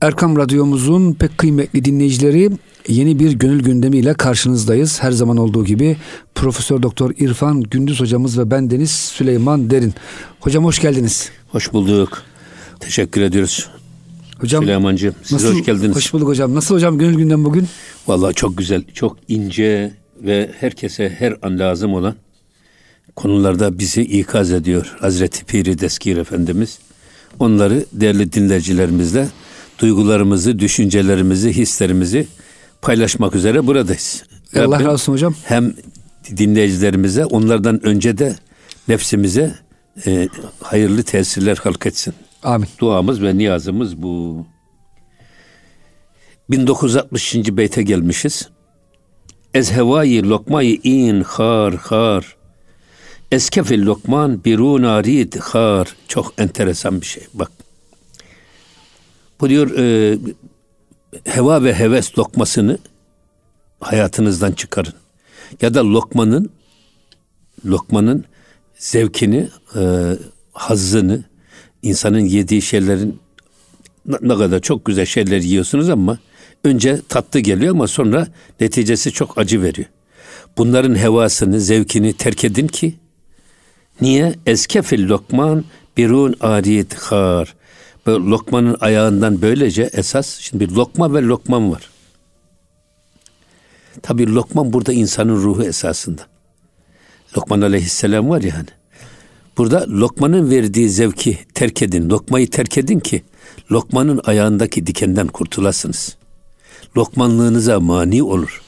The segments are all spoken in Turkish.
Erkam Radyomuzun pek kıymetli dinleyicileri yeni bir gönül gündemiyle karşınızdayız. Her zaman olduğu gibi Profesör Doktor İrfan Gündüz hocamız ve ben Deniz Süleyman Derin. Hocam hoş geldiniz. Hoş bulduk. Teşekkür ediyoruz. Hocam Süleymancığım siz nasıl, hoş geldiniz. Hoş bulduk hocam. Nasıl hocam gönül gündem bugün? Vallahi çok güzel, çok ince ve herkese her an lazım olan konularda bizi ikaz ediyor Hazreti Piri Deskir Efendimiz. Onları değerli dinleyicilerimizle duygularımızı, düşüncelerimizi, hislerimizi paylaşmak üzere buradayız. Allah Rabbim razı olsun hocam. Hem dinleyicilerimize, onlardan önce de nefsimize e, hayırlı tesirler halk etsin. Amin. Duamız ve niyazımız bu. 1960. beyte gelmişiz. Ez hevayı lokmayı in har har. Eskefil lokman birun arid har. Çok enteresan bir şey. Bak. Bu diyor e, heva ve heves lokmasını hayatınızdan çıkarın. Ya da lokmanın lokmanın zevkini, e, hazzını, insanın yediği şeylerin ne kadar çok güzel şeyler yiyorsunuz ama önce tatlı geliyor ama sonra neticesi çok acı veriyor. Bunların hevasını, zevkini terk edin ki niye? Eskefil lokman birun ariyet har. Lokmanın ayağından böylece esas şimdi bir lokma ve lokman var. Tabi lokman burada insanın ruhu esasında. Lokman aleyhisselam var ya hani. Burada lokmanın verdiği zevki terk edin. Lokmayı terk edin ki lokmanın ayağındaki dikenden kurtulasınız. Lokmanlığınıza mani olur.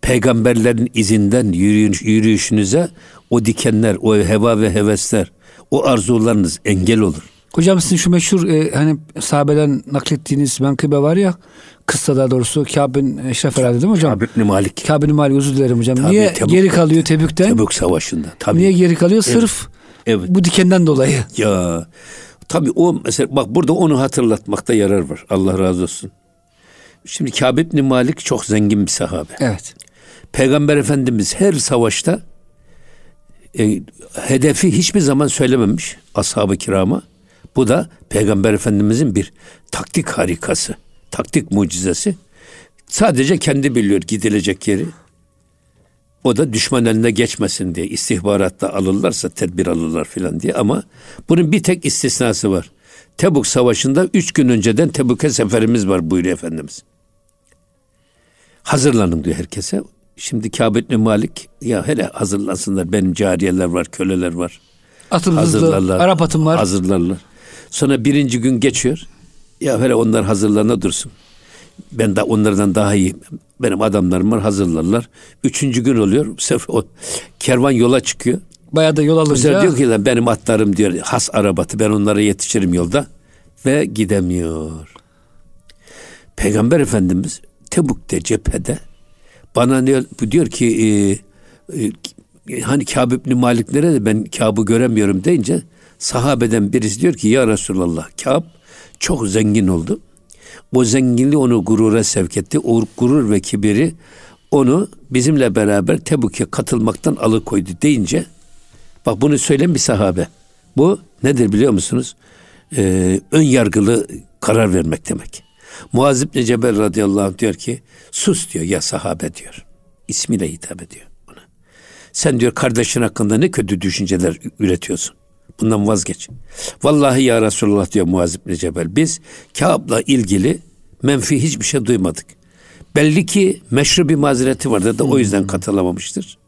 Peygamberlerin izinden yürüyüş, yürüyüşünüze o dikenler, o heva ve hevesler, o arzularınız engel olur. Hocam sizin şu meşhur e, hani sahabeden naklettiğiniz menkıbe var ya kıssa daha doğrusu Kâb bin Eşref herhalde değil mi hocam? Kâb bin Malik. Kâb bin Malik özür dilerim hocam. Tabii, Niye Tebuk- geri kalıyor Tebük'ten? Tebük Savaşı'nda. Tabii. Niye geri kalıyor? Sırf Evet. bu dikenden dolayı. Ya tabii o mesela bak burada onu hatırlatmakta yarar var. Allah razı olsun. Şimdi Kâb bin Malik çok zengin bir sahabe. Evet. Peygamber Efendimiz her savaşta e, hedefi hiçbir zaman söylememiş ashab-ı kirama. Bu da Peygamber Efendimizin bir taktik harikası, taktik mucizesi. Sadece kendi biliyor gidilecek yeri. O da düşman eline geçmesin diye istihbaratta alırlarsa tedbir alırlar filan diye ama bunun bir tek istisnası var. Tebuk Savaşı'nda üç gün önceden Tebuk'e seferimiz var buyuruyor Efendimiz. Hazırlanın diyor herkese. Şimdi Kâb bin Malik ya hele hazırlansınlar benim cariyeler var, köleler var. Atım hızlı, Hazırlarlar. Arap atım var. Hazırlarlar. Sonra birinci gün geçiyor. Ya hele onlar hazırlarına dursun. Ben de onlardan daha iyi. Benim adamlarım var hazırlarlar. Üçüncü gün oluyor. Bu sefer o kervan yola çıkıyor. Bayağı da yol alınca diyor ki "Lan benim atlarım diyor has arabatı ben onlara yetişirim yolda. Ve gidemiyor. Peygamber Efendimiz Tebuk'te cephede bana diyor, bu diyor ki e, e, hani Kâb ibn Malik nerede ben Kâb'ı göremiyorum deyince sahabeden birisi diyor ki ya Resulallah Kâb çok zengin oldu. O zenginliği onu gurura sevk etti. O gurur ve kibiri onu bizimle beraber Tebuk'e katılmaktan alıkoydu deyince bak bunu söyleyen bir sahabe. Bu nedir biliyor musunuz? Ee, ön yargılı karar vermek demek. Muaz İbni Cebel radıyallahu anh diyor ki sus diyor ya sahabe diyor. İsmiyle hitap ediyor. Sen diyor kardeşin hakkında ne kötü düşünceler üretiyorsun. Bundan vazgeç. Vallahi ya Resulullah diyor Muaz İbni Cebel. Biz Kâb'la ilgili menfi hiçbir şey duymadık. Belli ki meşru bir mazereti vardı da o yüzden katılamamıştır.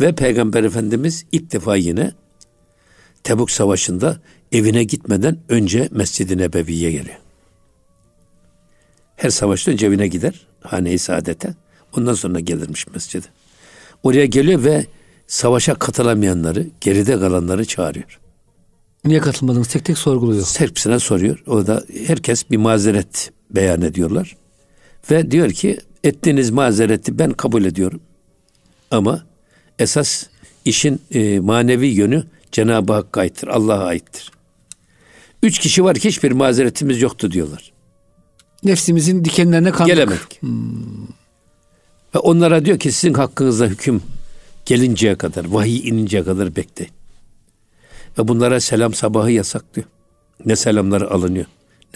Ve Peygamber Efendimiz ilk defa yine Tebuk Savaşı'nda evine gitmeden önce Mescid-i Nebevi'ye geliyor. Her savaşta önce evine gider, hane-i saadete. Ondan sonra gelirmiş mescide. Oraya geliyor ve savaşa katılamayanları, geride kalanları çağırıyor. Niye katılmadınız tek tek sorguluyor. Hepsine soruyor. O da herkes bir mazeret beyan ediyorlar. Ve diyor ki ettiğiniz mazereti ben kabul ediyorum. Ama esas işin e, manevi yönü Cenab-ı Hakk'a aittir, Allah'a aittir. Üç kişi var ki hiçbir mazeretimiz yoktu diyorlar. Nefsimizin dikenlerine kandık. Gelemedik. Ve onlara diyor ki sizin hakkınızda hüküm gelinceye kadar, vahiy ininceye kadar bekleyin. Ve bunlara selam sabahı yasaklıyor. Ne selamları alınıyor,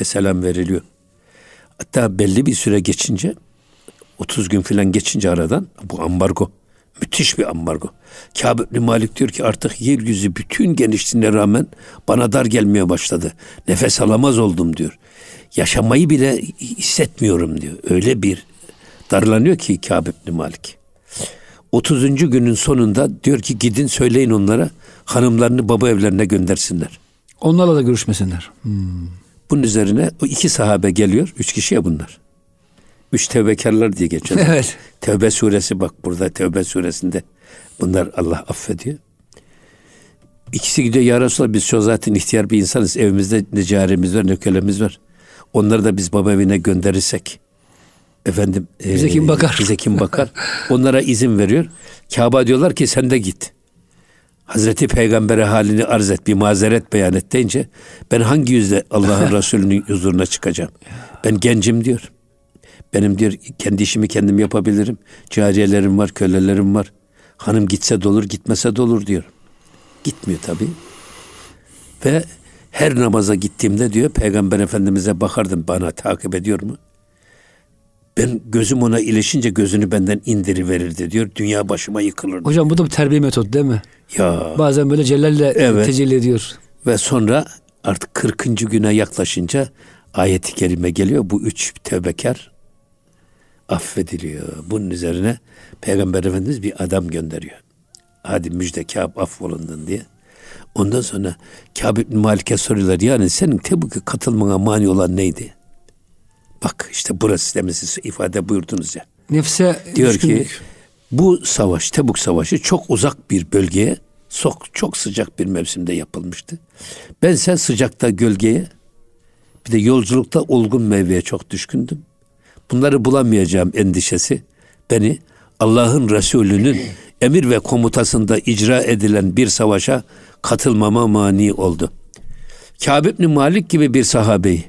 ne selam veriliyor. Hatta belli bir süre geçince 30 gün falan geçince aradan bu ambargo müthiş bir ambargo. Kâb ibn Malik diyor ki artık yeryüzü bütün genişliğine rağmen bana dar gelmeye başladı. Nefes alamaz oldum diyor. Yaşamayı bile hissetmiyorum diyor. Öyle bir darlanıyor ki Kâb ibn Malik. 30. günün sonunda diyor ki gidin söyleyin onlara hanımlarını baba evlerine göndersinler. Onlarla da görüşmesinler. Hmm. Bunun üzerine o iki sahabe geliyor. Üç kişi ya bunlar. Üç tevbekarlar diye geçiyor. Evet. Tevbe suresi bak burada Tevbe suresinde bunlar Allah affediyor. İkisi gidiyor ya Resulallah biz şu zaten ihtiyar bir insanız. Evimizde ne carimiz var ne kölemiz var. Onları da biz baba evine gönderirsek efendim bize kim bakar? Bize kim bakar? Onlara izin veriyor. Kabe diyorlar ki sen de git. Hazreti Peygamber'e halini arz et, bir mazeret beyan et deyince ben hangi yüzle Allah'ın Resulü'nün huzuruna çıkacağım? Ben gencim diyor. Benim diyor kendi işimi kendim yapabilirim. Cariyelerim var, kölelerim var. Hanım gitse de olur, gitmese de olur diyor. Gitmiyor tabii. Ve her namaza gittiğimde diyor Peygamber Efendimiz'e bakardım bana takip ediyor mu? Ben gözüm ona ilişince gözünü benden indiriverirdi diyor. Dünya başıma yıkılırdı. Hocam bu da bir terbiye metodu değil mi? Ya. Bazen böyle celalle evet. tecelli ediyor. Ve sonra artık 40. güne yaklaşınca ayeti kerime geliyor. Bu üç tevbekar affediliyor. Bunun üzerine Peygamber Efendimiz bir adam gönderiyor. Hadi müjde Kâb affolundun diye. Ondan sonra Kâb İbn Malik'e soruyorlar. Yani senin Tebuk'a katılmana mani olan neydi? Bak işte burası demin siz ifade buyurdunuz ya. Nefse Diyor düşkünlük. ki bu savaş Tebuk Savaşı çok uzak bir bölgeye çok, çok sıcak bir mevsimde yapılmıştı. Ben sen sıcakta gölgeye bir de yolculukta olgun meyveye çok düşkündüm. Bunları bulamayacağım endişesi beni Allah'ın Resulü'nün emir ve komutasında icra edilen bir savaşa katılmama mani oldu. Kâb ibn Malik gibi bir sahabeyi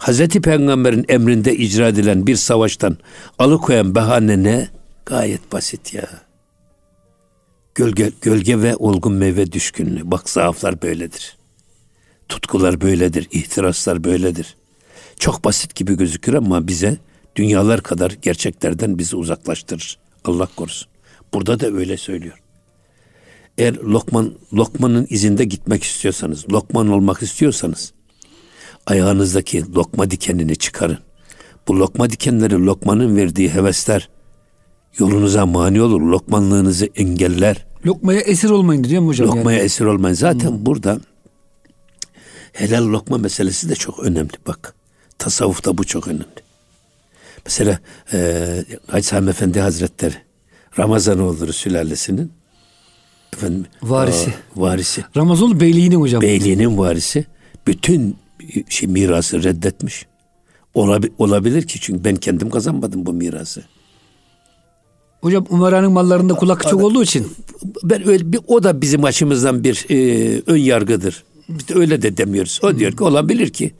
Hazreti Peygamber'in emrinde icra edilen bir savaştan alıkoyan bahane ne? Gayet basit ya. Gölge, gölge ve olgun meyve düşkünlüğü. Bak zaaflar böyledir. Tutkular böyledir, ihtiraslar böyledir. Çok basit gibi gözükür ama bize dünyalar kadar gerçeklerden bizi uzaklaştırır. Allah korusun. Burada da öyle söylüyor. Eğer Lokman Lokman'ın izinde gitmek istiyorsanız, Lokman olmak istiyorsanız ayağınızdaki lokma dikenini çıkarın. Bu lokma dikenleri lokmanın verdiği hevesler yolunuza mani olur. Lokmanlığınızı engeller. Lokmaya esir olmayın diyor mu hocam? Lokmaya yani? esir olmayın. Zaten hmm. burada helal lokma meselesi de çok önemli. Bak tasavvufta bu çok önemli. Mesela e, Hacı Sami Efendi Hazretleri Ramazanoğulları sülalesinin efendim varisi. Aa, varisi. Ramazanoğlu beyliğinin hocam. Beyliğinin varisi. Bütün şey mirası reddetmiş. Olabi, olabilir ki çünkü ben kendim kazanmadım bu mirası. Hocam Umara'nın mallarında kulak çok olduğu için. Ben öyle bir o da bizim açımızdan bir e, ön yargıdır. Biz de öyle de demiyoruz. O diyor ki olabilir ki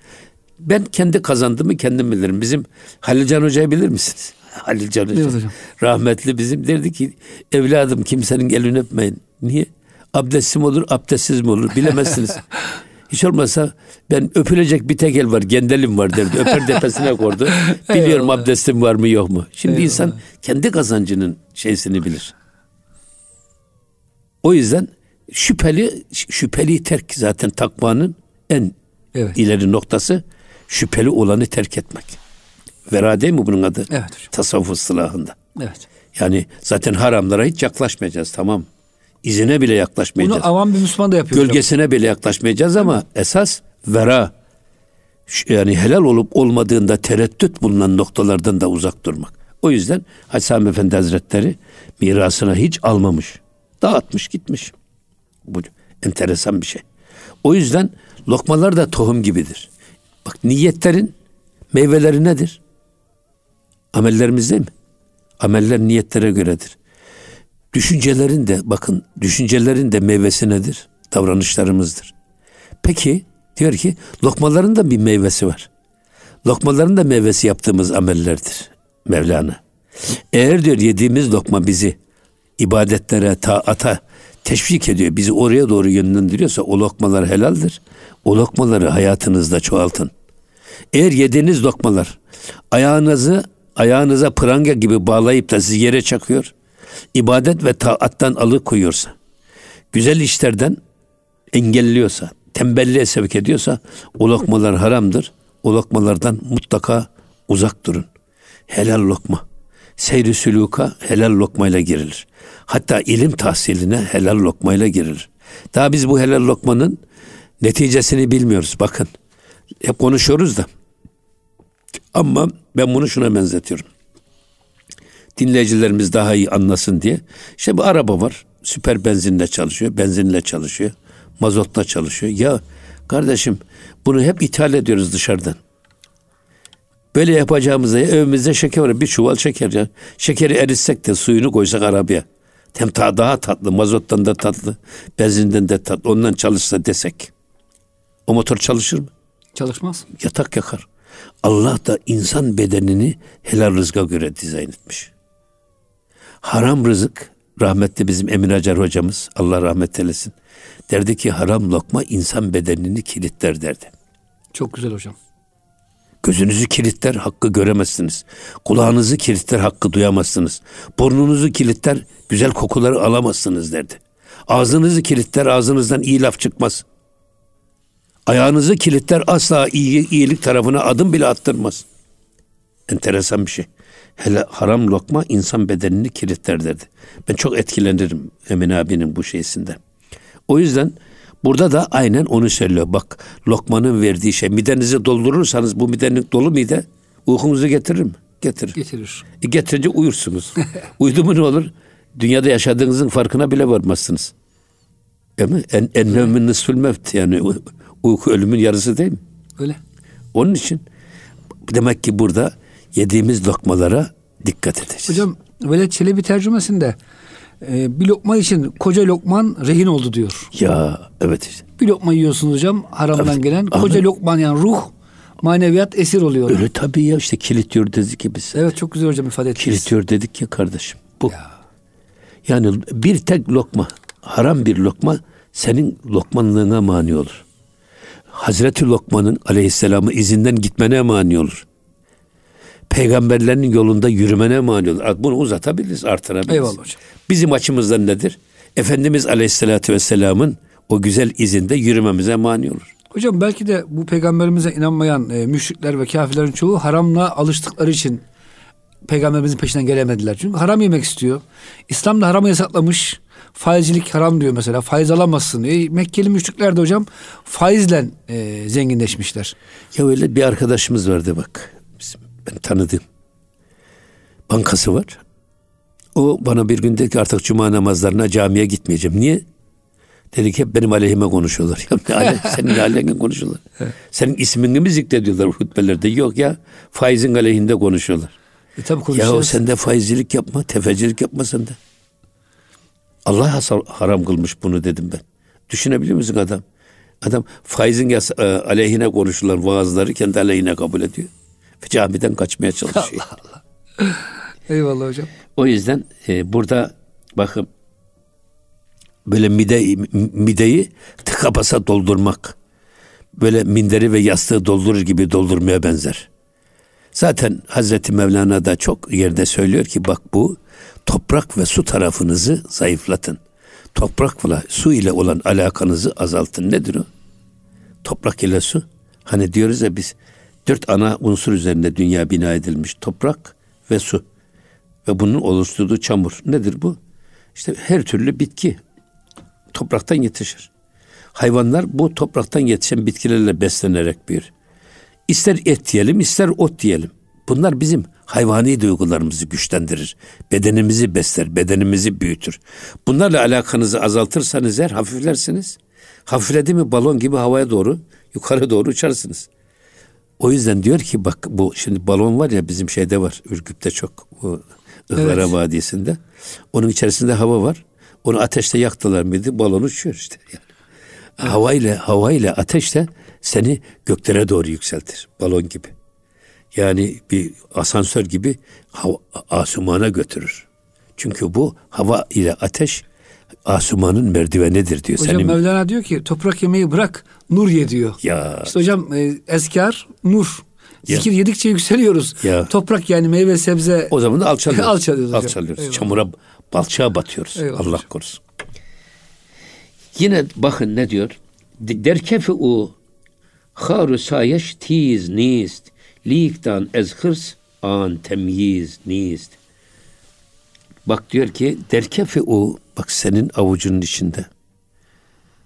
ben kendi kazandığımı kendim bilirim. Bizim Halil Can Hoca'yı bilir misiniz? Halil Can Hoca. hocam. Rahmetli bizim derdi ki evladım kimsenin elini öpmeyin. Niye? Abdestim olur, abdestsiz mi olur bilemezsiniz. Hiç olmazsa ben öpülecek bir tek el var, gendelim var derdi. Öper tepesine koydu. Biliyorum abdestim var mı yok mu? Şimdi Eyvallah. insan kendi kazancının şeysini bilir. O yüzden şüpheli şüpheli terk zaten takvanın en evet. ileri noktası şüpheli olanı terk etmek. Vera değil mi bunun adı? Evet hocam. Tasavvuf ıslahında. Evet. Yani zaten haramlara hiç yaklaşmayacağız tamam izine bile yaklaşmayacağız. Bunu avam bir Müslüman da yapıyor. Gölgesine hocam. bile yaklaşmayacağız ama esas vera yani helal olup olmadığında tereddüt bulunan noktalardan da uzak durmak. O yüzden Hacı Sami Efendi Hazretleri mirasına hiç almamış. Dağıtmış gitmiş. Bu enteresan bir şey. O yüzden lokmalar da tohum gibidir. Bak niyetlerin meyveleri nedir? Amellerimiz değil mi? Ameller niyetlere göredir. Düşüncelerin de bakın düşüncelerin de meyvesi nedir? Davranışlarımızdır. Peki diyor ki lokmaların da bir meyvesi var. Lokmaların da meyvesi yaptığımız amellerdir Mevlana. Eğer diyor yediğimiz lokma bizi ibadetlere, taata teşvik ediyor, bizi oraya doğru yönlendiriyorsa o lokmalar helaldir. O lokmaları hayatınızda çoğaltın. Eğer yediğiniz lokmalar ayağınızı ayağınıza pranga gibi bağlayıp da sizi yere çakıyor, ibadet ve taattan alıkoyuyorsa, güzel işlerden engelliyorsa, tembelliğe sevk ediyorsa o lokmalar haramdır. O lokmalardan mutlaka uzak durun. Helal lokma. Seyri süluka helal lokmayla girilir. Hatta ilim tahsiline helal lokmayla girilir. Daha biz bu helal lokmanın neticesini bilmiyoruz. Bakın hep konuşuyoruz da. Ama ben bunu şuna benzetiyorum. Dinleyicilerimiz daha iyi anlasın diye. İşte bu araba var. Süper benzinle çalışıyor. Benzinle çalışıyor. Mazotla çalışıyor. Ya kardeşim bunu hep ithal ediyoruz dışarıdan. Böyle yapacağımızda evimizde şeker var. Bir çuval şeker ya. Şekeri eritsek de suyunu koysak arabaya. Hem ta daha tatlı. Mazottan da tatlı. Benzinden de tatlı. Ondan çalışsa desek. O motor çalışır mı? Çalışmaz. Yatak yakar. Allah da insan bedenini helal rızka göre dizayn etmiş. Haram rızık rahmetli bizim Emin Acar hocamız Allah rahmet eylesin. Derdi ki haram lokma insan bedenini kilitler derdi. Çok güzel hocam. Gözünüzü kilitler hakkı göremezsiniz. Kulağınızı kilitler hakkı duyamazsınız. Burnunuzu kilitler güzel kokuları alamazsınız derdi. Ağzınızı kilitler ağzınızdan iyi laf çıkmaz. Ayağınızı kilitler asla iyi, iyilik tarafına adım bile attırmaz. Enteresan bir şey. Hele haram lokma insan bedenini kilitler derdi. Ben çok etkilenirim Emin abinin bu şeysinden. O yüzden burada da aynen onu söylüyor. Bak lokmanın verdiği şey midenizi doldurursanız bu midenin dolu mide uykunuzu getirir mi? Getirir. Getirir. E getirince uyursunuz. Uyudu mu ne olur? Dünyada yaşadığınızın farkına bile varmazsınız. Değil mi? En, en növmün nısfül mevt yani uyku ölümün yarısı değil mi? Öyle. Onun için demek ki burada yediğimiz lokmalara dikkat edeceğiz. Hocam Veled Çelebi tercümesinde e, bir lokma için koca lokman rehin oldu diyor. Ya evet işte. Bir lokma yiyorsunuz hocam haramdan Evet. gelen. Koca Amin. lokman yani ruh maneviyat esir oluyor. Öyle tabii ya işte kilitliyor dedik ki biz. Evet çok güzel hocam ifade ettiniz. Kilitliyor dedik ya kardeşim. Bu. Ya. Yani bir tek lokma, haram bir lokma senin lokmanlığına mani olur. Hazreti Lokman'ın aleyhisselamı izinden gitmene mani olur. Peygamberlerin yolunda yürümene mani olur. Bunu uzatabiliriz, artırabiliriz. Eyvallah hocam. Bizim açımızdan nedir? Efendimiz Aleyhisselatü Vesselam'ın o güzel izinde yürümemize mani olur. Hocam belki de bu peygamberimize inanmayan e, müşrikler ve kafirlerin çoğu haramla alıştıkları için peygamberimizin peşinden gelemediler. Çünkü haram yemek istiyor. İslam da haramı yasaklamış. Faizcilik haram diyor mesela. Faiz alamazsın. E, Mekkeli müşrikler de hocam faizle e, zenginleşmişler. Ya öyle bir arkadaşımız vardı bak. Ben tanıdığım. Bankası var. O bana bir gün dedi ki artık cuma namazlarına camiye gitmeyeceğim. Niye? Dedi ki hep benim aleyhime konuşuyorlar. Ya senin ne aleyhine konuşuyorlar. Senin ismini mi zikrediyorlar hutbelerde? Yok ya faizin aleyhinde konuşuyorlar. E tabi Ya sen de faizcilik yapma, tefecilik yapma sen de. Allah haram kılmış bunu dedim ben. Düşünebiliyor musun adam? Adam faizin yas- e, aleyhine konuşulan vaazları kendi aleyhine kabul ediyor. Ve camiden kaçmaya çalışıyor. Eyvallah hocam. O yüzden e, burada bakın böyle mide, mideyi tıka basa doldurmak böyle minderi ve yastığı doldurur gibi doldurmaya benzer. Zaten Hazreti Mevlana da çok yerde söylüyor ki bak bu toprak ve su tarafınızı zayıflatın. Toprakla su ile olan alakanızı azaltın. Nedir o? Toprak ile su. Hani diyoruz ya biz dört ana unsur üzerinde dünya bina edilmiş. Toprak ve su. Ve bunun oluşturduğu çamur. Nedir bu? İşte her türlü bitki topraktan yetişir. Hayvanlar bu topraktan yetişen bitkilerle beslenerek büyür. İster et diyelim, ister ot diyelim. Bunlar bizim hayvani duygularımızı güçlendirir. Bedenimizi besler, bedenimizi büyütür. Bunlarla alakanızı azaltırsanız eğer hafiflersiniz. Hafifledi mi balon gibi havaya doğru, yukarı doğru uçarsınız. O yüzden diyor ki bak bu şimdi balon var ya bizim şeyde var. Ürgüp'te çok bu Ihlara Evet. Vadisi'nde. Onun içerisinde hava var. Onu ateşte yaktılar mıydı balon uçuyor işte. Yani. Hava ile hava ile ateşle seni göklere doğru yükseltir. Balon gibi. Yani bir asansör gibi hava, asumana götürür. Çünkü bu hava ile ateş asumanın merdivenidir diyor. Hocam Senin, Mevlana diyor ki toprak yemeği bırak nur ye diyor. ya İşte hocam e, ezkar nur. Zikir yedikçe yükseliyoruz. Ya. Toprak yani meyve sebze. O zaman da alçalıyoruz. Alçalıyoruz hocam. Alçalıyoruz. Eyvallah. Çamura, balçağa batıyoruz. Eyvallah Allah hocam. korusun. Yine bakın ne diyor? De- Derkefi u haru sayeş tiz nist liktan ez hırs an temyiz nist. Bak diyor ki derkefi u bak senin avucunun içinde.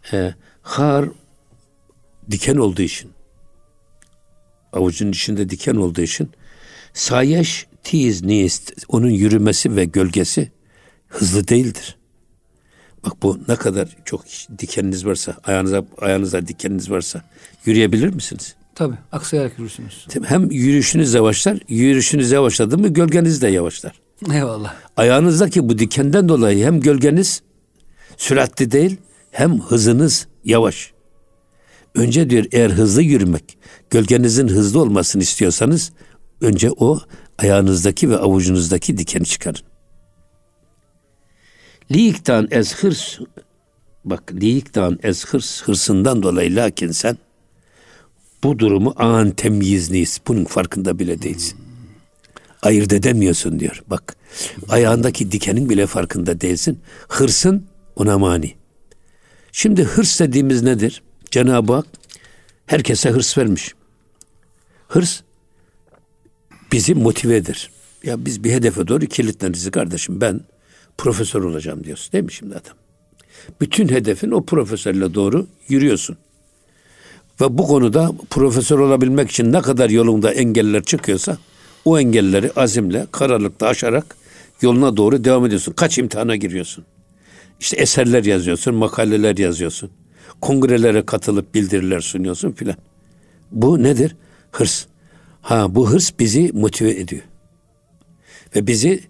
He, har diken olduğu için avucunun içinde diken olduğu için sayeş tiz nist onun yürümesi ve gölgesi hızlı değildir. Bak bu ne kadar çok dikeniniz varsa, ayağınıza ayağınıza dikeniniz varsa yürüyebilir misiniz? Tabii aksayarak yürürsünüz. Hem yürüyüşünüz yavaşlar, yürüyüşünüz yavaşladı mı gölgeniz de yavaşlar. Eyvallah. Ayağınızdaki bu dikenden dolayı hem gölgeniz süratli değil hem hızınız yavaş. Önce diyor eğer hızlı yürümek, gölgenizin hızlı olmasını istiyorsanız önce o ayağınızdaki ve avucunuzdaki dikeni çıkarın. Liiktan ez hırs bak liiktan ez hırs hırsından dolayı lakin sen bu durumu an temyizliyiz. Bunun farkında bile değilsin. Ayırt edemiyorsun diyor. Bak ayağındaki dikenin bile farkında değilsin. Hırsın ona mani. Şimdi hırs dediğimiz nedir? Cenab-ı Hak herkese hırs vermiş. Hırs bizi motive eder. Ya biz bir hedefe doğru kilitleniz kardeşim. Ben profesör olacağım diyorsun değil mi şimdi adam? Bütün hedefin o profesörle doğru yürüyorsun. Ve bu konuda profesör olabilmek için ne kadar yolunda engeller çıkıyorsa o engelleri azimle, kararlılıkla aşarak yoluna doğru devam ediyorsun. Kaç imtihana giriyorsun. İşte eserler yazıyorsun, makaleler yazıyorsun. Kongrelere katılıp bildiriler sunuyorsun filan. Bu nedir? Hırs. Ha bu hırs bizi motive ediyor. Ve bizi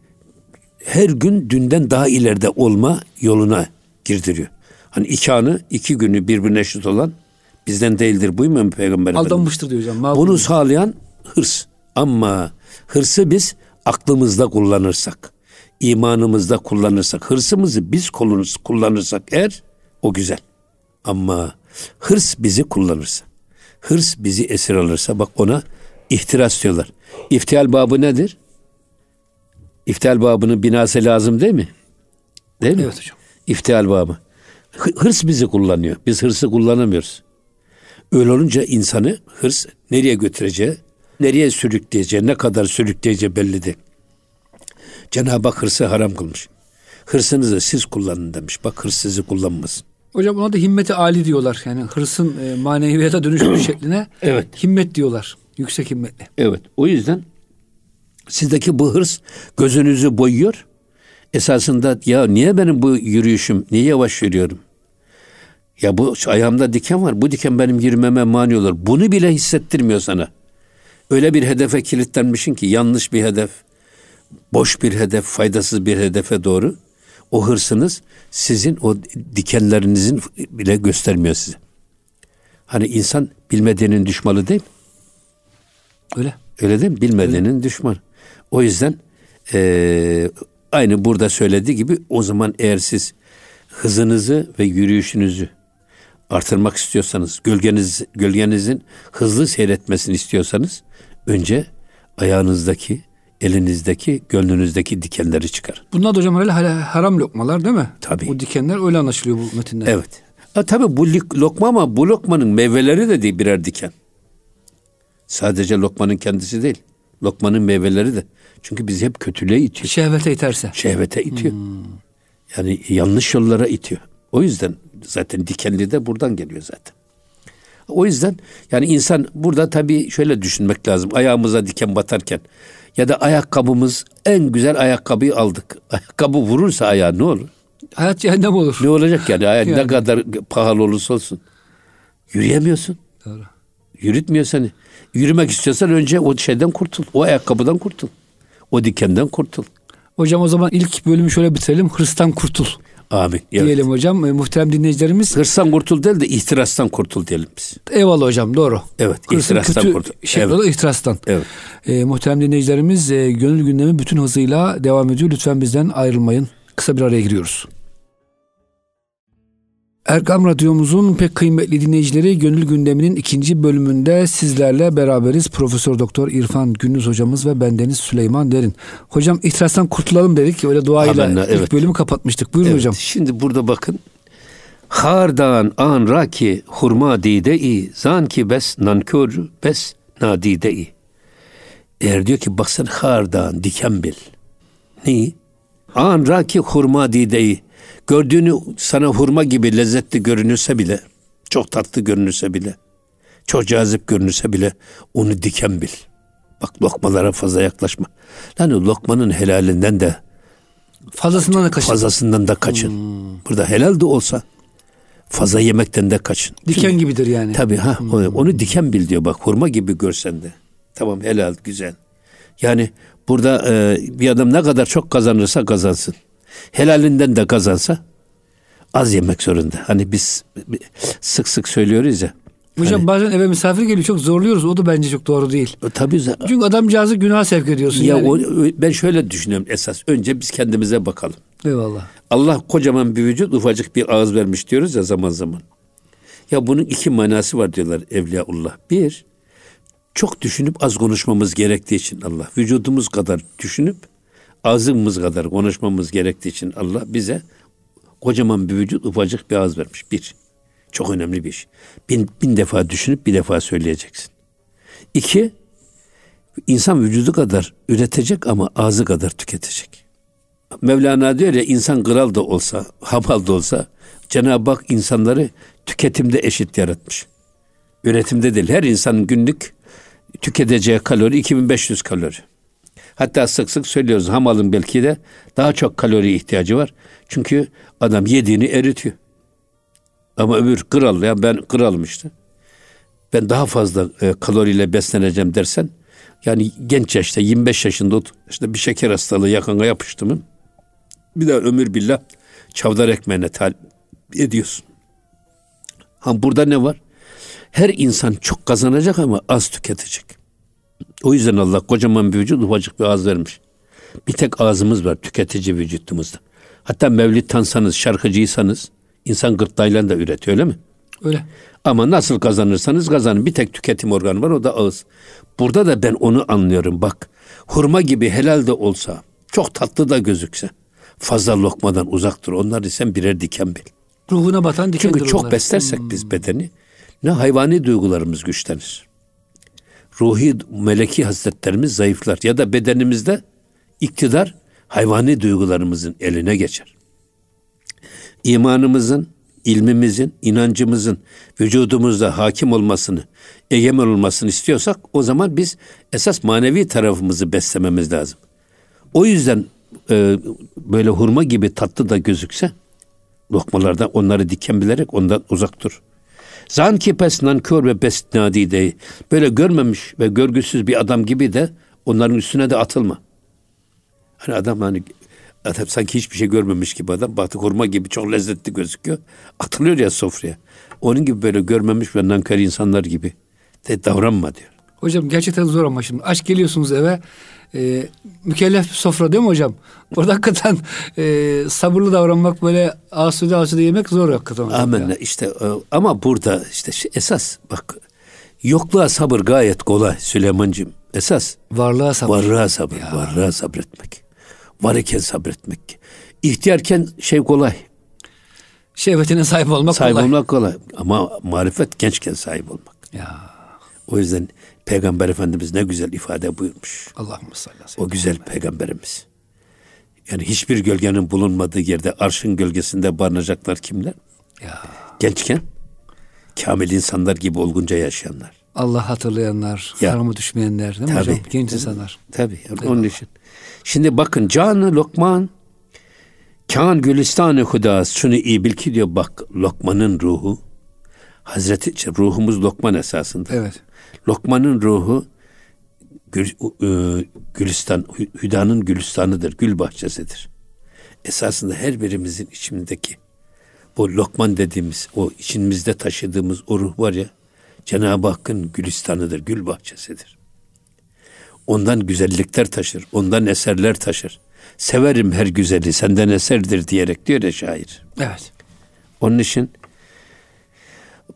her gün dünden daha ileride olma yoluna girdiriyor. Hani iki anı, iki günü birbirine eşit olan bizden değildir. Buymuyor mu Peygamber? Aldanmıştır diyor hocam. Bunu sağlayan hırs. Ama hırsı biz aklımızda kullanırsak, imanımızda kullanırsak, hırsımızı biz kullanırsak, kullanırsak eğer o güzel. Ama hırs bizi kullanırsa, hırs bizi esir alırsa bak ona ihtiras diyorlar. İftihal babı nedir? İftihal babının binası lazım değil mi? Değil mi? Evet hocam. İftihal babı. Hı- Hırs bizi kullanıyor. Biz hırsı kullanamıyoruz. Öyle olunca insanı hırs nereye götüreceği, nereye sürükleyeceği, ne kadar sürükleyeceği belli değil. Cenab-ı Hak hırsı haram kılmış. Hırsınızı siz kullanın demiş. Bak hırs sizi kullanmasın. Hocam ona da himmeti ali diyorlar. Yani hırsın e, maneviyata dönüşmüş şekline Evet. himmet diyorlar. Yüksek himmetli. Evet. O yüzden sizdeki bu hırs gözünüzü boyuyor. Esasında ya niye benim bu yürüyüşüm, niye yavaş yürüyorum? Ya bu ayağımda diken var. Bu diken benim yürümeme mani olur. Bunu bile hissettirmiyor sana. Öyle bir hedefe kilitlenmişsin ki yanlış bir hedef, boş bir hedef, faydasız bir hedefe doğru o hırsınız sizin o dikenlerinizin bile göstermiyor size. Hani insan bilmediğinin düşmanı değil mi? Öyle. Öyle değil mi? Bilmedenin düşmanı. O yüzden eee, aynı burada söylediği gibi o zaman eğer siz hızınızı ve yürüyüşünüzü artırmak istiyorsanız, gölgeniz, gölgenizin hızlı seyretmesini istiyorsanız önce ayağınızdaki, elinizdeki, gönlünüzdeki dikenleri çıkar. Bunlar da hocam öyle hala haram lokmalar değil mi? Tabii. Bu dikenler öyle anlaşılıyor bu metinden. Evet. Ha, tabii bu lokma ama bu lokmanın meyveleri de değil birer diken. Sadece lokmanın kendisi değil. Lokmanın meyveleri de. Çünkü bizi hep kötülüğe itiyor. Şehvete iterse. şehvete itiyor. Yani yanlış yollara itiyor. O yüzden zaten dikenli de buradan geliyor zaten. O yüzden yani insan burada tabii şöyle düşünmek lazım. Ayağımıza diken batarken ya da ayakkabımız en güzel ayakkabıyı aldık. Ayakkabı vurursa ayağa ne olur? Hayat cehennem olur. Ne olacak yani? Ne Yani. kadar pahalı olursa olsun. Yürüyemiyorsun. Doğru. Yürütmüyor seni. Yürümek istiyorsan önce o şeyden kurtul. O ayakkabıdan kurtul. O dikenden kurtul. Hocam o zaman ilk bölümü şöyle bitirelim. Hırstan kurtul Amin. Evet. diyelim hocam. E, muhterem dinleyicilerimiz. Hırstan kurtul değil de ihtirastan kurtul diyelim biz. Eyvallah hocam doğru. Evet, Hırsın ihtirastan kötü kurtul. şekli Evet. da ihtirastan. Evet. E, muhterem dinleyicilerimiz e, gönül gündemi bütün hızıyla devam ediyor. Lütfen bizden ayrılmayın. Kısa bir araya giriyoruz. Erkam Radyomuzun pek kıymetli dinleyicileri Gönül Gündemi'nin ikinci bölümünde sizlerle beraberiz. Profesör Doktor İrfan Gündüz hocamız ve bendeniz Süleyman Derin. Hocam ihtirastan kurtulalım dedik. Öyle duayla Amenna, ilk evet. bölümü kapatmıştık. Buyurun Evet, hocam. Şimdi burada bakın. Hardan an raki hurma dide i zan ki bes nankör bes nadide i. Eğer diyor ki baksana hardan diken bil. Neyi? An raki hurma dide i. Gördüğünü sana hurma gibi lezzetli görünürse bile, çok tatlı görünürse bile, çok cazip görünürse bile onu diken bil. Bak lokmalara fazla yaklaşma. Lan o lokmanın helalinden de Fazlasından da kaçın. fazlasından da kaçın. Burada helal de olsa fazla yemekten de kaçın. Diken gibidir yani. Tabii ha onu, onu diken bil diyor bak hurma gibi görsen de. Tamam helal güzel. Yani burada e, bir adam ne kadar çok kazanırsa kazansın. Helalinden de kazansa az yemek zorunda. Hani biz sık sık söylüyoruz ya. Hocam Hani- bazen eve misafir geliyor çok zorluyoruz. O da bence çok doğru değil. E, Tabii za- Çünkü adamcağızı günah sevk ediyorsun. ya yani. o, ben şöyle düşünüyorum esas. Önce biz kendimize bakalım. Eyvallah. Allah kocaman bir vücut ufacık bir ağız vermiş diyoruz ya zaman zaman. Ya bunun iki manası var diyorlar Evliyaullah. Bir, çok düşünüp az konuşmamız gerektiği için Allah. Vücudumuz kadar düşünüp ağzımız kadar konuşmamız gerektiği için Allah bize kocaman bir vücut ufacık bir ağız vermiş. Bir, çok önemli bir iş. Bin, bin defa düşünüp bir defa söyleyeceksin. İki, insan vücudu kadar üretecek ama ağzı kadar tüketecek. Mevlana diyor ya insan kral da olsa, hamal da olsa Cenab-ı Hak insanları tüketimde eşit yaratmış. Üretimde değil. Her insanın günlük tüketeceği kalori 2500 kalori. Hatta sık sık söylüyoruz hamalın belki de daha çok kalori ihtiyacı var. Çünkü adam yediğini eritiyor. Ama öbür kral ya ben kralım işte. Ben daha fazla e, kaloriyle besleneceğim dersen yani genç yaşta 25 yaşında işte bir şeker hastalığı yakına yapıştı mı bir daha ömür billah çavdar ekmeğine talip ediyorsun. Ha burada ne var? Her insan çok kazanacak ama az tüketecek. O yüzden Allah kocaman bir vücut ufacık bir ağız vermiş. Bir tek ağzımız var tüketici vücudumuzda. Hatta mevlid tansanız, şarkıcıysanız insan gırtlağıyla da üretiyor öyle mi? Öyle. Ama nasıl kazanırsanız kazanın. Bir tek tüketim organı var o da ağız. Burada da ben onu anlıyorum bak. Hurma gibi helal de olsa, çok tatlı da gözükse fazla lokmadan uzak dur. Onlar sen birer diken bil. Ruhuna batan dikendir Çünkü çok onlar. beslersek biz bedeni ne hayvani duygularımız güçlenir. Ruhi meleki hasletlerimiz zayıflar ya da bedenimizde iktidar hayvani duygularımızın eline geçer. İmanımızın, ilmimizin, inancımızın vücudumuzda hakim olmasını, egemen olmasını istiyorsak o zaman biz esas manevi tarafımızı beslememiz lazım. O yüzden e, böyle hurma gibi tatlı da gözükse lokmalarda onları diken bilerek ondan uzak dur. Zan ki pes nankör ve bes nadide. Böyle görmemiş ve görgüsüz bir adam gibi de onların üstüne de atılma. Hani adam hani adam sanki hiçbir şey görmemiş gibi adam batı hurma gibi çok lezzetli gözüküyor. Atılıyor ya sofraya. Onun gibi böyle görmemiş ve nankör insanlar gibi de davranma diyor. Hocam gerçekten zor ama şimdi aç geliyorsunuz eve e, mükellef bir sofra değil mi hocam? Orada hakikaten e, sabırlı davranmak böyle asude asude yemek zor hakikaten. hocam Amenna ya. işte e, ama burada işte şu- esas bak yokluğa sabır gayet kolay Süleyman'cığım. Esas Varlığa sabır. varlığa sabır, varlığa sabretmek. Var iken sabretmek. İhtiyarken şey kolay, Şehvetine sahip olmak sahip kolay. olmak kolay. Ama marifet gençken sahip olmak. Ya O yüzden Peygamber Efendimiz ne güzel ifade buyurmuş. Allahümme aleyhi ve O güzel peygamberimiz. Yani hiçbir gölgenin bulunmadığı yerde arşın gölgesinde barınacaklar kimler? Ya. Gençken kamil insanlar gibi olgunca yaşayanlar. Allah hatırlayanlar, Ya. harama düşmeyenler değil mi Tabii. hocam? Genç insanlar. Tabii. yani onun için. Şimdi bakın canı Lokman kan gülistanı hudas şunu iyi bil ki diyor bak Lokman'ın ruhu Hazreti ruhumuz Lokman esasında. Evet. Lokman'ın ruhu gül, e, Gülistan, Hü- Hüda'nın gülistanıdır, gül bahçesidir. Esasında her birimizin içindeki bu Lokman dediğimiz, o içimizde taşıdığımız o ruh var ya, Cenab-ı Hakk'ın gülistanıdır, gül bahçesidir. Ondan güzellikler taşır, ondan eserler taşır. Severim her güzeli, senden eserdir diyerek diyor ya şair. Evet. Onun için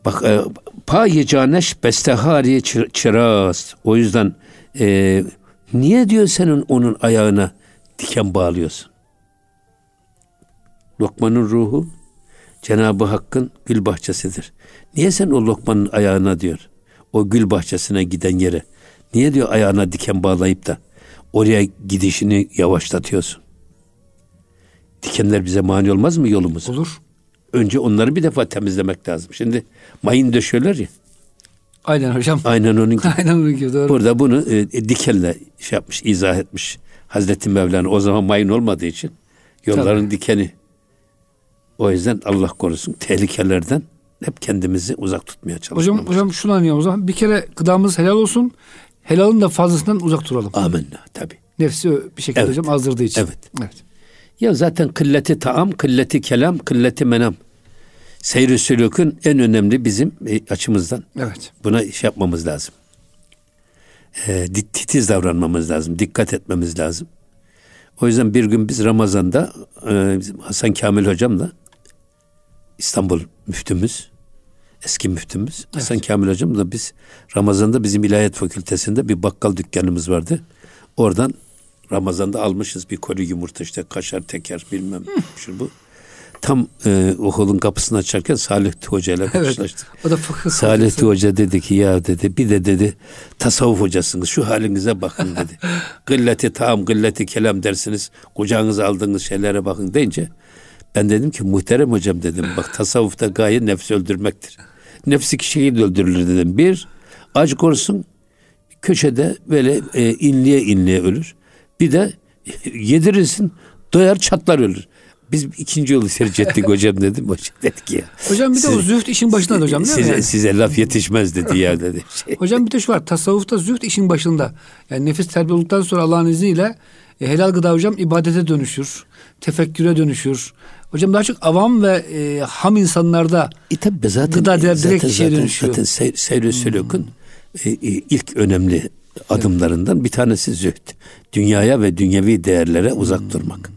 bak e, paye caneş bestehari çıraz. O yüzden e, niye diyor senin onun ayağına diken bağlıyorsun? Lokmanın ruhu Cenab-ı Hakk'ın gül bahçesidir. Niye sen o Lokmanın ayağına diyor, o gül bahçesine giden yere, niye diyor ayağına diken bağlayıp da oraya gidişini yavaşlatıyorsun? Dikenler bize mani olmaz mı yolumuz? Olur. Önce onları bir defa temizlemek lazım. Şimdi mayın döşüyorlar ya. Aynen hocam. Aynen onun gibi. Aynen onun gibi doğru. Burada bunu e, e, dikenle şey yapmış, izah etmiş. Hazreti Mevlana o zaman mayın olmadığı için yolların Tabii. dikeni. O yüzden Allah korusun tehlikelerden hep kendimizi uzak tutmaya çalışmamız. Hocam, hocam şunu anlayalım o zaman. Bir kere gıdamız helal olsun. Helalın da fazlasından uzak duralım. Amenna tabi. Nefsi bir şekilde evet. hocam azdırdığı için. Evet. evet. Ya zaten kılleti taam, kılleti kelam, kılleti menam. Seyri sülükün en önemli bizim e, açımızdan. Evet. Buna iş yapmamız lazım. E, titiz davranmamız lazım. Dikkat etmemiz lazım. O yüzden bir gün biz Ramazan'da e, bizim Hasan Kamil hocamla İstanbul müftümüz, eski müftümüz evet. Hasan Kamil hocamla biz Ramazan'da bizim ilahiyat fakültesinde bir bakkal dükkanımız vardı. Oradan Ramazan'da almışız bir koli yumurta işte kaşar teker bilmem şu bu. Tam e, okulun kapısını açarken Salih Hoca ile karşılaştık. Evet, o da fıkıh Salih. Hoca dedi ki ya dedi bir de dedi tasavvuf hocasınız şu halinize bakın dedi. gılleti tam gılleti kelam dersiniz kucağınıza aldığınız şeylere bakın deyince ben dedim ki muhterem hocam dedim bak tasavvufta gaye nefsi öldürmektir. Nefsi kişiyi öldürülür dedim. Bir acı korusun köşede böyle e, inliye inliye ölür. Bir de yedirirsin doyar çatlar ölür. Biz ikinci yolu tercih ettik hocam dedim. Hocam dedi ki ya. Hocam bir de o zühd işin başında hocam değil size, mi? Yani? Size laf yetişmez dedi ya dedi. Şey. Hocam bir de şu var tasavvufta zühd işin başında. Yani nefis terbiye olduktan sonra Allah'ın izniyle e, helal gıda hocam ibadete dönüşür. Tefekküre dönüşür. Hocam daha çok avam ve e, ham insanlarda e, tabi zaten, gıda direkt zaten, kişiye zaten, dönüşüyor. Zaten seyr, seyr sülükün hmm. e, e, ilk önemli adımlarından bir tanesi zühd. Dünyaya ve dünyevi değerlere uzak hmm. durmak.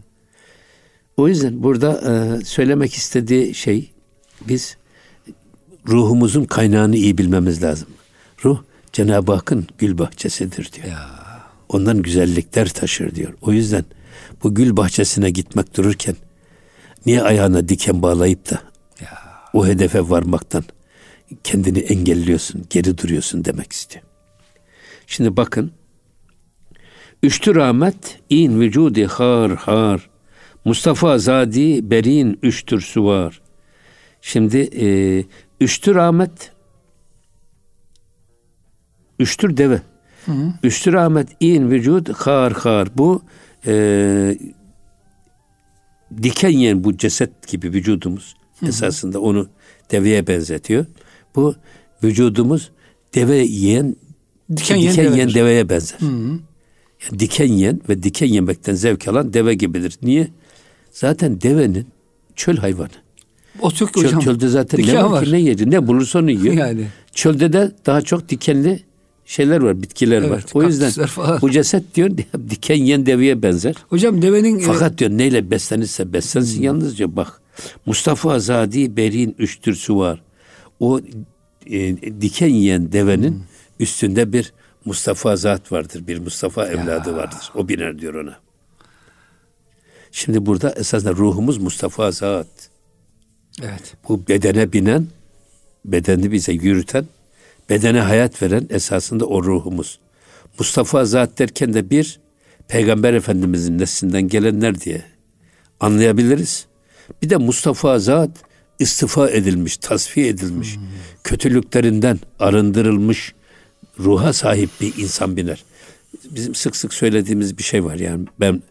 O yüzden burada e, söylemek istediği şey biz ruhumuzun kaynağını iyi bilmemiz lazım. Ruh Cenab-ı Hakk'ın gül bahçesidir diyor. Ya. Ondan güzellikler taşır diyor. O yüzden bu gül bahçesine gitmek dururken niye ayağına diken bağlayıp da ya. o hedefe varmaktan kendini engelliyorsun, geri duruyorsun demek istiyor. Şimdi bakın. Üçtü rahmet in vücudi har har. Mustafa Zadi berin üçtür suvar. Şimdi e, üçtü rahmet üçtür deve. Hı hı. Üçtü rahmet in vücud har har. Bu e, diken yiyen bu ceset gibi vücudumuz hı hı. esasında onu deveye benzetiyor. Bu vücudumuz deve yiyen diken, diken yiyen, yiyen deveye benzer. Hı hı. Yani diken yiyen ve diken yemekten zevk alan deve gibidir. Niye? Zaten devenin çöl hayvanı. O çok Çöl, hocam. Çölde zaten diken ne var ki ne yedi ne bulursa onu yiyor. Yani. Çölde de daha çok dikenli şeyler var, bitkiler evet, var. O yüzden falan. bu ceset diyor diken yiyen deveye benzer. Hocam devenin e, fakat diyor neyle beslenirse beslensin hmm. yalnızca bak. Mustafa Azadi Berin üçtürsü var. O e, diken yiyen devenin hmm. Üstünde bir Mustafa zat vardır. Bir Mustafa evladı ya. vardır. O biner diyor ona. Şimdi burada esasında ruhumuz Mustafa zat. Evet. Bu bedene binen, bedeni bize yürüten, bedene hayat veren esasında o ruhumuz. Mustafa zat derken de bir Peygamber Efendimizin neslinden gelenler diye anlayabiliriz. Bir de Mustafa zat istifa edilmiş, tasfiye edilmiş, hmm. kötülüklerinden arındırılmış ruha sahip bir insan biner. Bizim sık sık söylediğimiz bir şey var yani ben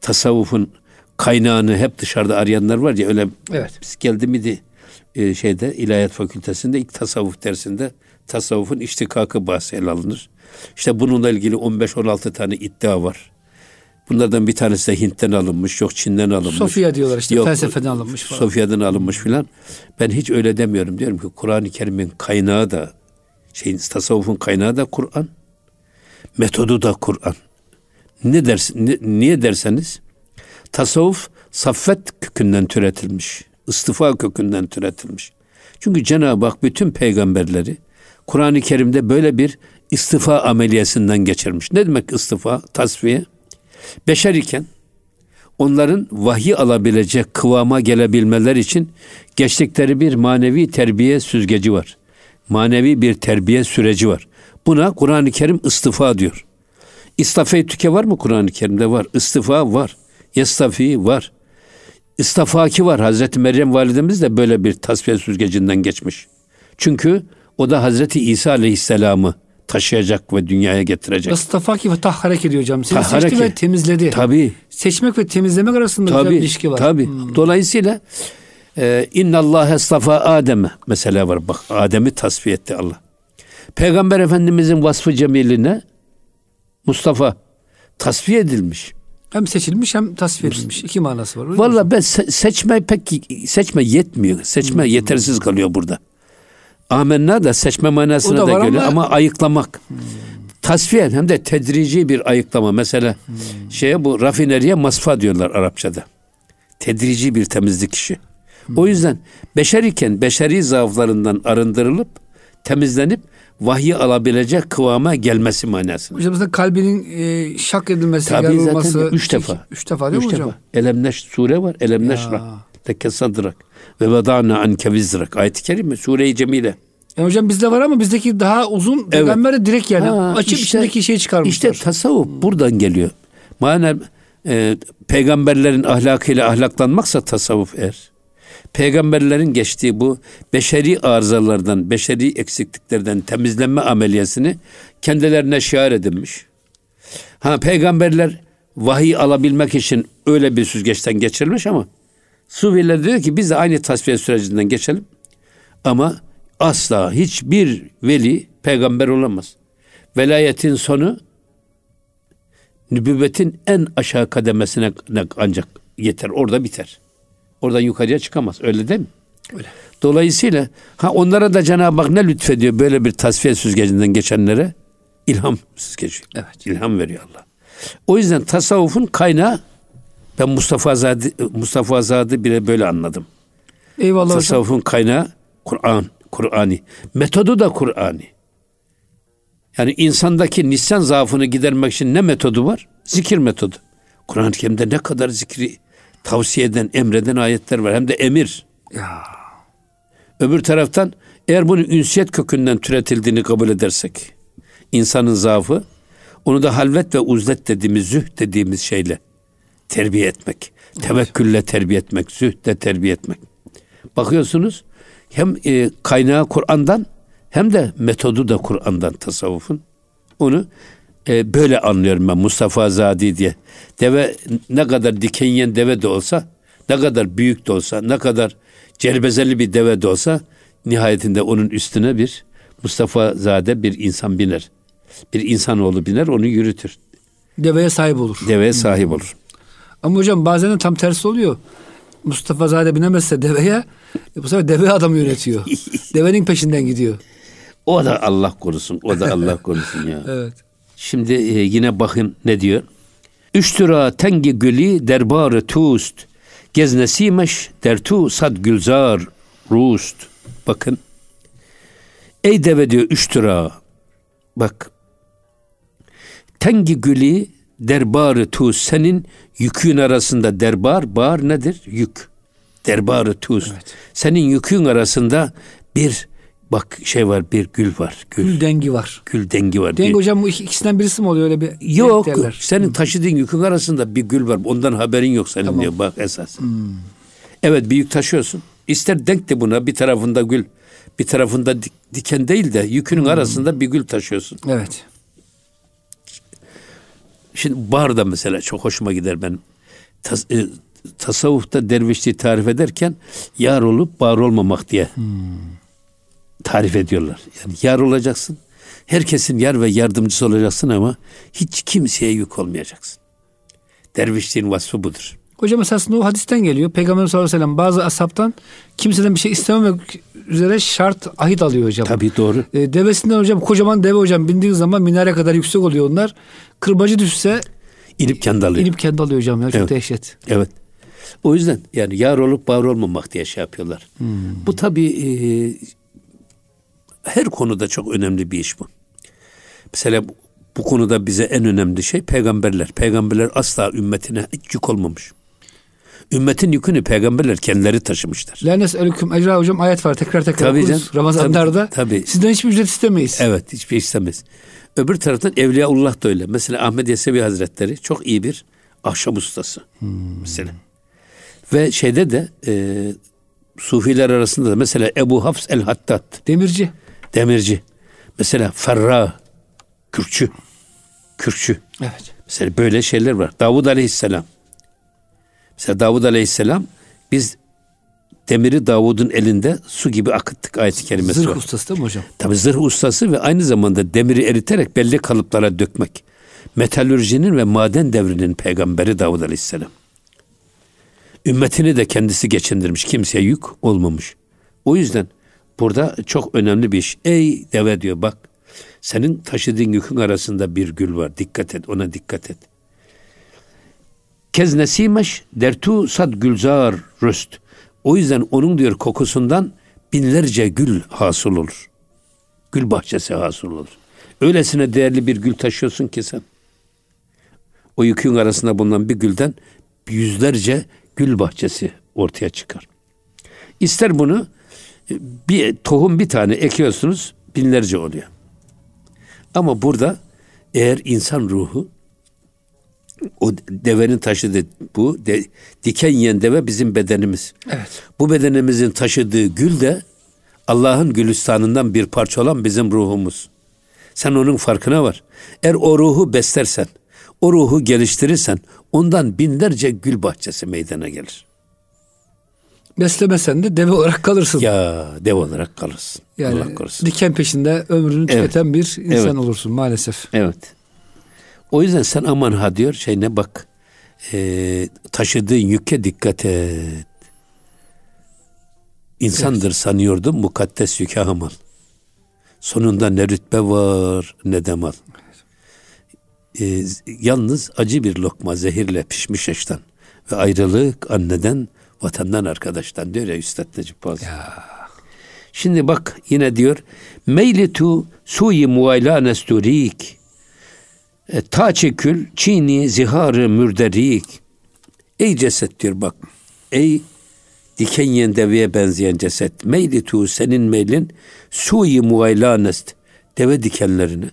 tasavvufun kaynağını hep dışarıda arayanlar var ya öyle evet. biz geldi miydi e, şeyde ilahiyat fakültesinde ilk tasavvuf dersinde tasavvufun iştikakı bahsi ele alınır. İşte bununla ilgili 15-16 tane iddia var. Bunlardan bir tanesi de Hint'ten alınmış, yok Çin'den alınmış. Sofya diyorlar işte yok, felsefeden alınmış falan. Sofya'dan alınmış filan. Ben hiç öyle demiyorum. Diyorum ki Kur'an-ı Kerim'in kaynağı da şeyin tasavvufun kaynağı da Kur'an. Metodu da Kur'an. Ne dersin ne, niye derseniz Tasavvuf saffet kökünden türetilmiş. istifa kökünden türetilmiş. Çünkü Cenab-ı Hak bütün peygamberleri Kur'an-ı Kerim'de böyle bir istifa ameliyesinden geçirmiş. Ne demek istifa? Tasfiye. Beşer iken onların vahiy alabilecek kıvama gelebilmeler için geçtikleri bir manevi terbiye süzgeci var. Manevi bir terbiye süreci var. Buna Kur'an-ı Kerim istifa diyor. İstafey tüke var mı Kur'an-ı Kerim'de? Var. İstifa var. Yestafi var. İstafaki var. Hazreti Meryem validemiz de böyle bir tasfiye süzgecinden geçmiş. Çünkü o da Hazreti İsa Aleyhisselam'ı taşıyacak ve dünyaya getirecek. Istafaki ve tahharek ediyor hocam. Seni Tahharek seçti ve temizledi. Tabii. Seçmek ve temizlemek arasında güzel bir Tabii. ilişki var. Tabii. Hmm. Dolayısıyla inna Allah estafa Adem'e mesela var. Bak Adem'i tasfiye etti Allah. Peygamber Efendimizin vasfı cemiline Mustafa tasfiye edilmiş. Hem seçilmiş hem tasfiye edilmiş. İki manası var. Vallahi ben se- seçme pek seçme yetmiyor. Seçme Hmm. yetersiz kalıyor burada. Amenna da seçme O manasına da da geliyor ama- ama, ayıklamak. Tasfiye hem de tedrici bir ayıklama. Mesela şeye bu rafineriye masfa diyorlar Arapçada. Tedrici bir temizlik işi. O yüzden beşer iken beşeri zaaflarından arındırılıp temizlenip vahyi alabilecek kıvama gelmesi manasında. Hocam mesela kalbinin e, şak edilmesi, Tabii yer zaten olması. üç defa. Üç defa değil Üç mi hocam? defa. Elem neş sure var. Elem Ya. neşrah. Leke sadrak. Ve vedana anke vizrak. Ayet-i kerime. Sure-i cemile. Yani E hocam bizde var ama bizdeki daha uzun peygamber direkt yani Ha, açıp işte- içindeki şeyi çıkarmışlar. İşte tasavvuf buradan geliyor. Manen e, peygamberlerin ahlakıyla ahlaklanmaksa tasavvuf er. Peygamberlerin geçtiği bu beşeri arızalardan, beşeri eksikliklerden temizlenme ameliyesini kendilerine şiar edinmiş. Ha peygamberler vahiy alabilmek için öyle bir süzgeçten geçirilmiş ama Sufiler diyor ki biz de aynı tasfiye sürecinden geçelim. Ama asla hiçbir veli peygamber olamaz. Velayetin sonu nübüvvetin en aşağı kademesine ancak yeter. Orada biter. Oradan yukarıya çıkamaz. Öyle değil mi? Öyle. Dolayısıyla ha onlara da Cenab-ı Hak ne lütfediyor böyle bir tasfiye süzgecinden geçenlere? İlham süzgeci. Evet. İlham veriyor Allah. O yüzden tasavvufun kaynağı ben Mustafa Azadi, Mustafa Azadi bile böyle anladım. Eyvallah hocam. Tasavvufun kaynağı Kur'an, Kur'ani. Metodu da Kur'ani. Yani insandaki nisyan zaafını gidermek için ne metodu var? Zikir metodu. Kur'an-ı Kerim'de ne kadar zikri tavsiye eden, emreden ayetler var. Hem de emir. Ya. Öbür taraftan eğer bunun ünsiyet kökünden türetildiğini kabul edersek insanın zaafı onu da halvet ve uzlet dediğimiz züh dediğimiz şeyle terbiye etmek. Tevekkülle terbiye etmek, zühdle terbiye etmek. Bakıyorsunuz hem e, kaynağı Kur'an'dan hem de metodu da Kur'an'dan tasavvufun. Onu e, böyle anlıyorum ben Mustafa Zadi diye. Deve ne kadar dikenyen deve de olsa, ne kadar büyük de olsa, ne kadar celbezeli bir deve de olsa nihayetinde onun üstüne bir Mustafa Zade bir insan biner. Bir insanoğlu biner onu yürütür. Deveye sahip olur. Deveye sahip olur. Ama hocam bazen de tam tersi oluyor. Mustafa Zade binemezse deveye e bu sefer deve adamı yönetiyor. Devenin peşinden gidiyor. O da Allah korusun. O da Allah korusun ya. Evet. Şimdi e, yine bakın ne diyor. Üştüra tengi gülü derbarı tust. Geznesimeş dertu sad gülzar rust. Bakın. Ey deve diyor üştüra. Bak. Tengi gülü derbarı tuz. Senin yükün arasında derbar, bar nedir? Yük. Derbarı tuz. Senin yükün arasında bir bak şey var bir gül var. Gül. Gül dengi var. Gül dengi var. Dengi Bir- hocam bu iki- ikisinden birisi mi oluyor öyle bir Yok. derler. Senin taşıdığın yükün arasında bir gül var. Ondan haberin yok senin diyor bak esas. Evet bir yük taşıyorsun. İster denk de buna bir tarafında gül, bir tarafında dik- diken değil de yükünün arasında bir gül taşıyorsun. Evet. Şimdi bar da mesela çok hoşuma gider ben. Tas, e, tasavvufta dervişliği tarif ederken yar olup bar olmamak diye tarif ediyorlar. Yani yar olacaksın. Herkesin yar ve yardımcısı olacaksın ama hiç kimseye yük olmayacaksın. Dervişliğin vasfı budur. Hocam esasında o hadisten geliyor. Peygamber sallallahu aleyhi ve sellem bazı asaptan kimseden bir şey istememek üzere şart ahit alıyor hocam. Tabii doğru. E, devesinden hocam kocaman deve hocam bindiği zaman minare kadar yüksek oluyor onlar. Kırbacı düşse İnip kendi alıyor. inip kendi alıyor hocam ya çok Evet. dehşet. Evet. O yüzden yani yar olup var olmamak diye şey yapıyorlar. Hmm. Bu tabii e, her konuda çok önemli bir iş bu. Mesela bu, konuda bize en önemli şey peygamberler. Peygamberler asla ümmetine hiç yük olmamış. Ümmetin yükünü peygamberler kendileri taşımışlar. La nes'elüküm ecra hocam ayet var tekrar tekrar tabii okuruz. Can, Ramazanlarda. Tabii, tabii. Sizden hiçbir ücret istemeyiz. Evet hiçbir şey istemeyiz. Öbür taraftan Evliyaullah da öyle. Mesela Ahmet Yesevi Hazretleri çok iyi bir ahşap ustası. Hmm. Mesela. Ve şeyde de e, Sufiler arasında da mesela Ebu Hafs el Hattat. Demirci. Demirci. Mesela Ferra. Kürkçü. Kürkçü. Evet. Mesela böyle şeyler var. Davud Aleyhisselam. Mesela Davud Aleyhisselam biz demiri Davud'un elinde su gibi akıttık ayet-i kerimesi zırh var. ustası değil mi hocam? Tabii zırh ustası ve aynı zamanda demiri eriterek belli kalıplara dökmek. Metalürjinin ve maden devrinin peygamberi Davud Aleyhisselam. Ümmetini de kendisi geçindirmiş. Kimseye yük olmamış. O yüzden burada çok önemli bir iş. Ey deve diyor bak senin taşıdığın yükün arasında bir gül var. Dikkat et ona dikkat et. Kez nesimeş dertu sad gülzar röst. O yüzden onun diyor kokusundan binlerce gül hasıl olur. Gül bahçesi hasıl olur. Öylesine değerli bir gül taşıyorsun ki sen. O yükün arasında bulunan bir gülden yüzlerce gül bahçesi ortaya çıkar. İster bunu bir tohum bir tane ekiyorsunuz binlerce oluyor. Ama burada eğer insan ruhu o devenin taşıdığı bu de, diken yiyen deve bizim bedenimiz. Evet. Bu bedenimizin taşıdığı gül de Allah'ın gülistanından bir parça olan bizim ruhumuz. Sen onun farkına var. Eğer o ruhu beslersen, o ruhu geliştirirsen ondan binlerce gül bahçesi meydana gelir. Beslemesen de deve olarak kalırsın. Ya deve olarak kalırsın. Yani Allah korusun. diken peşinde ömrünü tüketen evet. bir insan evet. olursun maalesef. Evet. O yüzden sen aman ha diyor şey ne bak e, taşıdığın yüke dikkat et. İnsandır evet. sanıyordum mukaddes yüke hamal. Sonunda ne rütbe var ne de mal. E, yalnız acı bir lokma zehirle pişmiş eşten ve ayrılık anneden vatandan arkadaştan diyor ya Üstad Necip Fazıl. Şimdi bak yine diyor meylitu suyi muayla nesturik e, ta çekül çini ziharı mürderik ey ceset diyor bak ey diken yiyen deveye benzeyen ceset meylitu senin meylin suyi muayla nest deve dikenlerini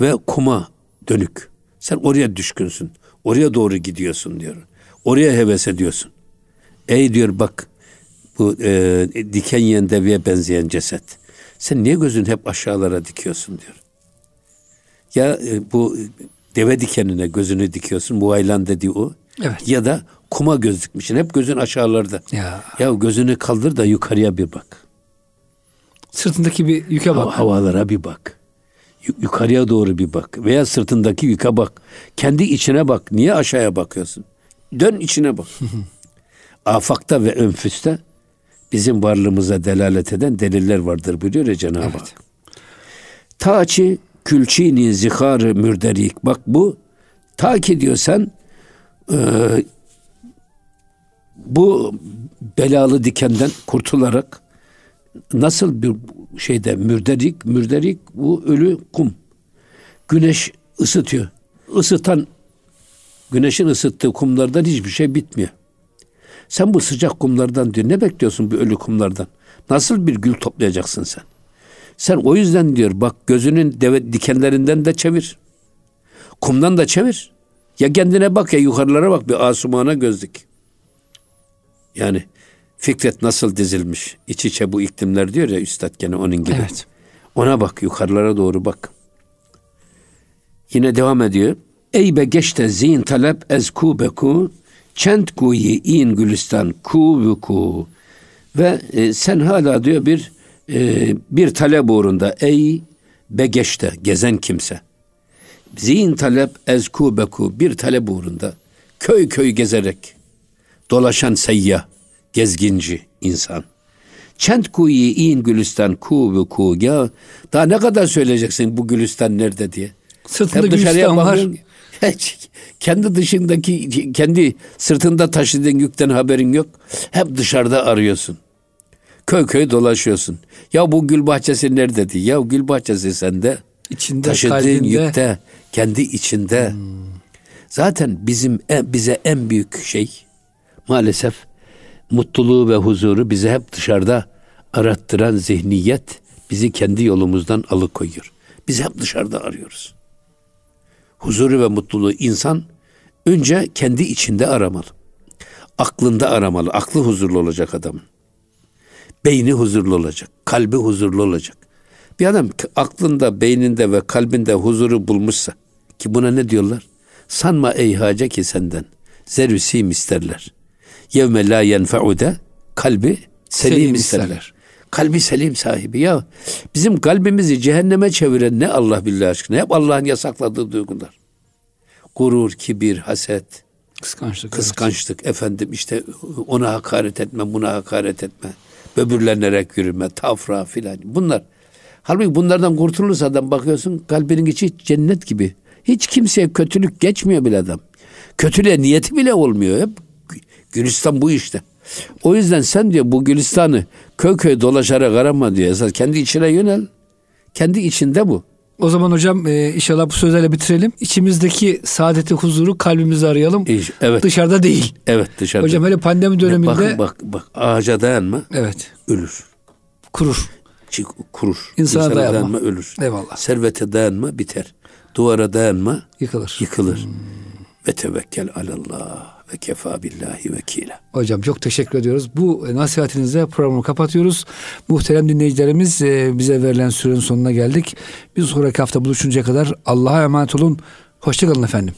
ve kuma dönük. Sen oraya düşkünsün. Oraya doğru gidiyorsun diyor. Oraya heves ediyorsun. Ey diyor bak bu e, diken yiyen deveye benzeyen ceset. Sen niye gözün hep aşağılara dikiyorsun diyor. Ya e, bu deve dikenine gözünü dikiyorsun. Bu aylan dediği o. Evet. Ya da kuma göz dikmişsin. Hep gözün aşağılarda. Ya. ya gözünü kaldır da yukarıya bir bak. Sırtındaki bir yüke bak. Havalara bir bak yukarıya doğru bir bak veya sırtındaki yüke bak. Kendi içine bak. Niye aşağıya bakıyorsun? Dön içine bak. Afakta ve önfüste bizim varlığımıza delalet eden deliller vardır buyuruyor ya Cenab-ı evet. Hak. Taçi külçini ziharı mürderik. Bak bu ta ki diyorsan e, bu belalı dikenden kurtularak nasıl bir şeyde mürderik, mürderik bu ölü kum. Güneş ısıtıyor. Isıtan güneşin ısıttığı kumlardan hiçbir şey bitmiyor. Sen bu sıcak kumlardan diyor ne bekliyorsun bu ölü kumlardan? Nasıl bir gül toplayacaksın sen? Sen o yüzden diyor bak gözünün deve dikenlerinden de çevir. Kumdan da çevir. Ya kendine bak ya yukarılara bak bir asumana gözlük. Yani Fikret nasıl dizilmiş iç içe bu iklimler diyor ya üstad gene onun gibi. Evet. Ona bak yukarılara doğru bak. Yine devam ediyor. Ey be geçte zin talep ez kubeku çent kuyi in gülistan kubuku ve e, sen hala diyor bir e, bir talep uğrunda ey begeşte gezen kimse zin talep ez kubeku bir talep uğrunda köy köy gezerek dolaşan seyyah gezginci insan. Çent kuyi in gülistan ku ve ku ya daha ne kadar söyleyeceksin bu gülistan nerede diye. Sırtında Hep gülistan var. Kendi dışındaki kendi sırtında taşıdığın yükten haberin yok. Hep dışarıda arıyorsun. Köy köy dolaşıyorsun. Ya bu gül bahçesi nerede Ya gül bahçesi sende. İçinde, Taşıdığın kalbinde. yükte, kendi içinde. Hmm. Zaten bizim en, bize en büyük şey maalesef mutluluğu ve huzuru bize hep dışarıda arattıran zihniyet bizi kendi yolumuzdan alıkoyuyor. Biz hep dışarıda arıyoruz. Huzuru ve mutluluğu insan önce kendi içinde aramalı. Aklında aramalı. Aklı huzurlu olacak adamın. Beyni huzurlu olacak. Kalbi huzurlu olacak. Bir adam aklında, beyninde ve kalbinde huzuru bulmuşsa ki buna ne diyorlar? Sanma ey hace ki senden. Zerüsim isterler. Yevme la yenfe'ude kalbi selim isterler. Kalbi selim sahibi ya. Bizim kalbimizi cehenneme çeviren ne Allah billahi aşkına. Hep Allah'ın yasakladığı duygular. Gurur, kibir, haset, kıskançlık, kıskançlık evet. efendim işte ona hakaret etme, buna hakaret etme. Böbürlenerek yürüme, tafra filan. Bunlar Halbuki bunlardan kurtulursa adam bakıyorsun kalbinin içi cennet gibi. Hiç kimseye kötülük geçmiyor bile adam. Kötülüğe niyeti bile olmuyor. Hep Gülistan bu işte. O yüzden sen diyor bu Gülistan'ı köy köy dolaşarak arama diyor. Esas kendi içine yönel. Kendi içinde bu. O zaman hocam e, inşallah bu sözlerle bitirelim. İçimizdeki saadeti, huzuru kalbimizi arayalım. Evet. Dışarıda değil. Evet dışarıda. Hocam hele pandemi döneminde. Bak bak bak ağaca dayanma. Evet. Ölür. Kurur. Kurur. İnsana, İnsana dayanma. dayanma ölür. Eyvallah. Servete dayanma biter. Duvara dayanma yıkılır. Yıkılır. Hmm. Ve tevekkel alallah ve kefa billahi vekila. Hocam çok teşekkür ediyoruz. Bu nasihatinizle programı kapatıyoruz. Muhterem dinleyicilerimiz e, bize verilen sürenin sonuna geldik. Bir sonraki hafta buluşuncaya kadar Allah'a emanet olun. Hoşçakalın efendim.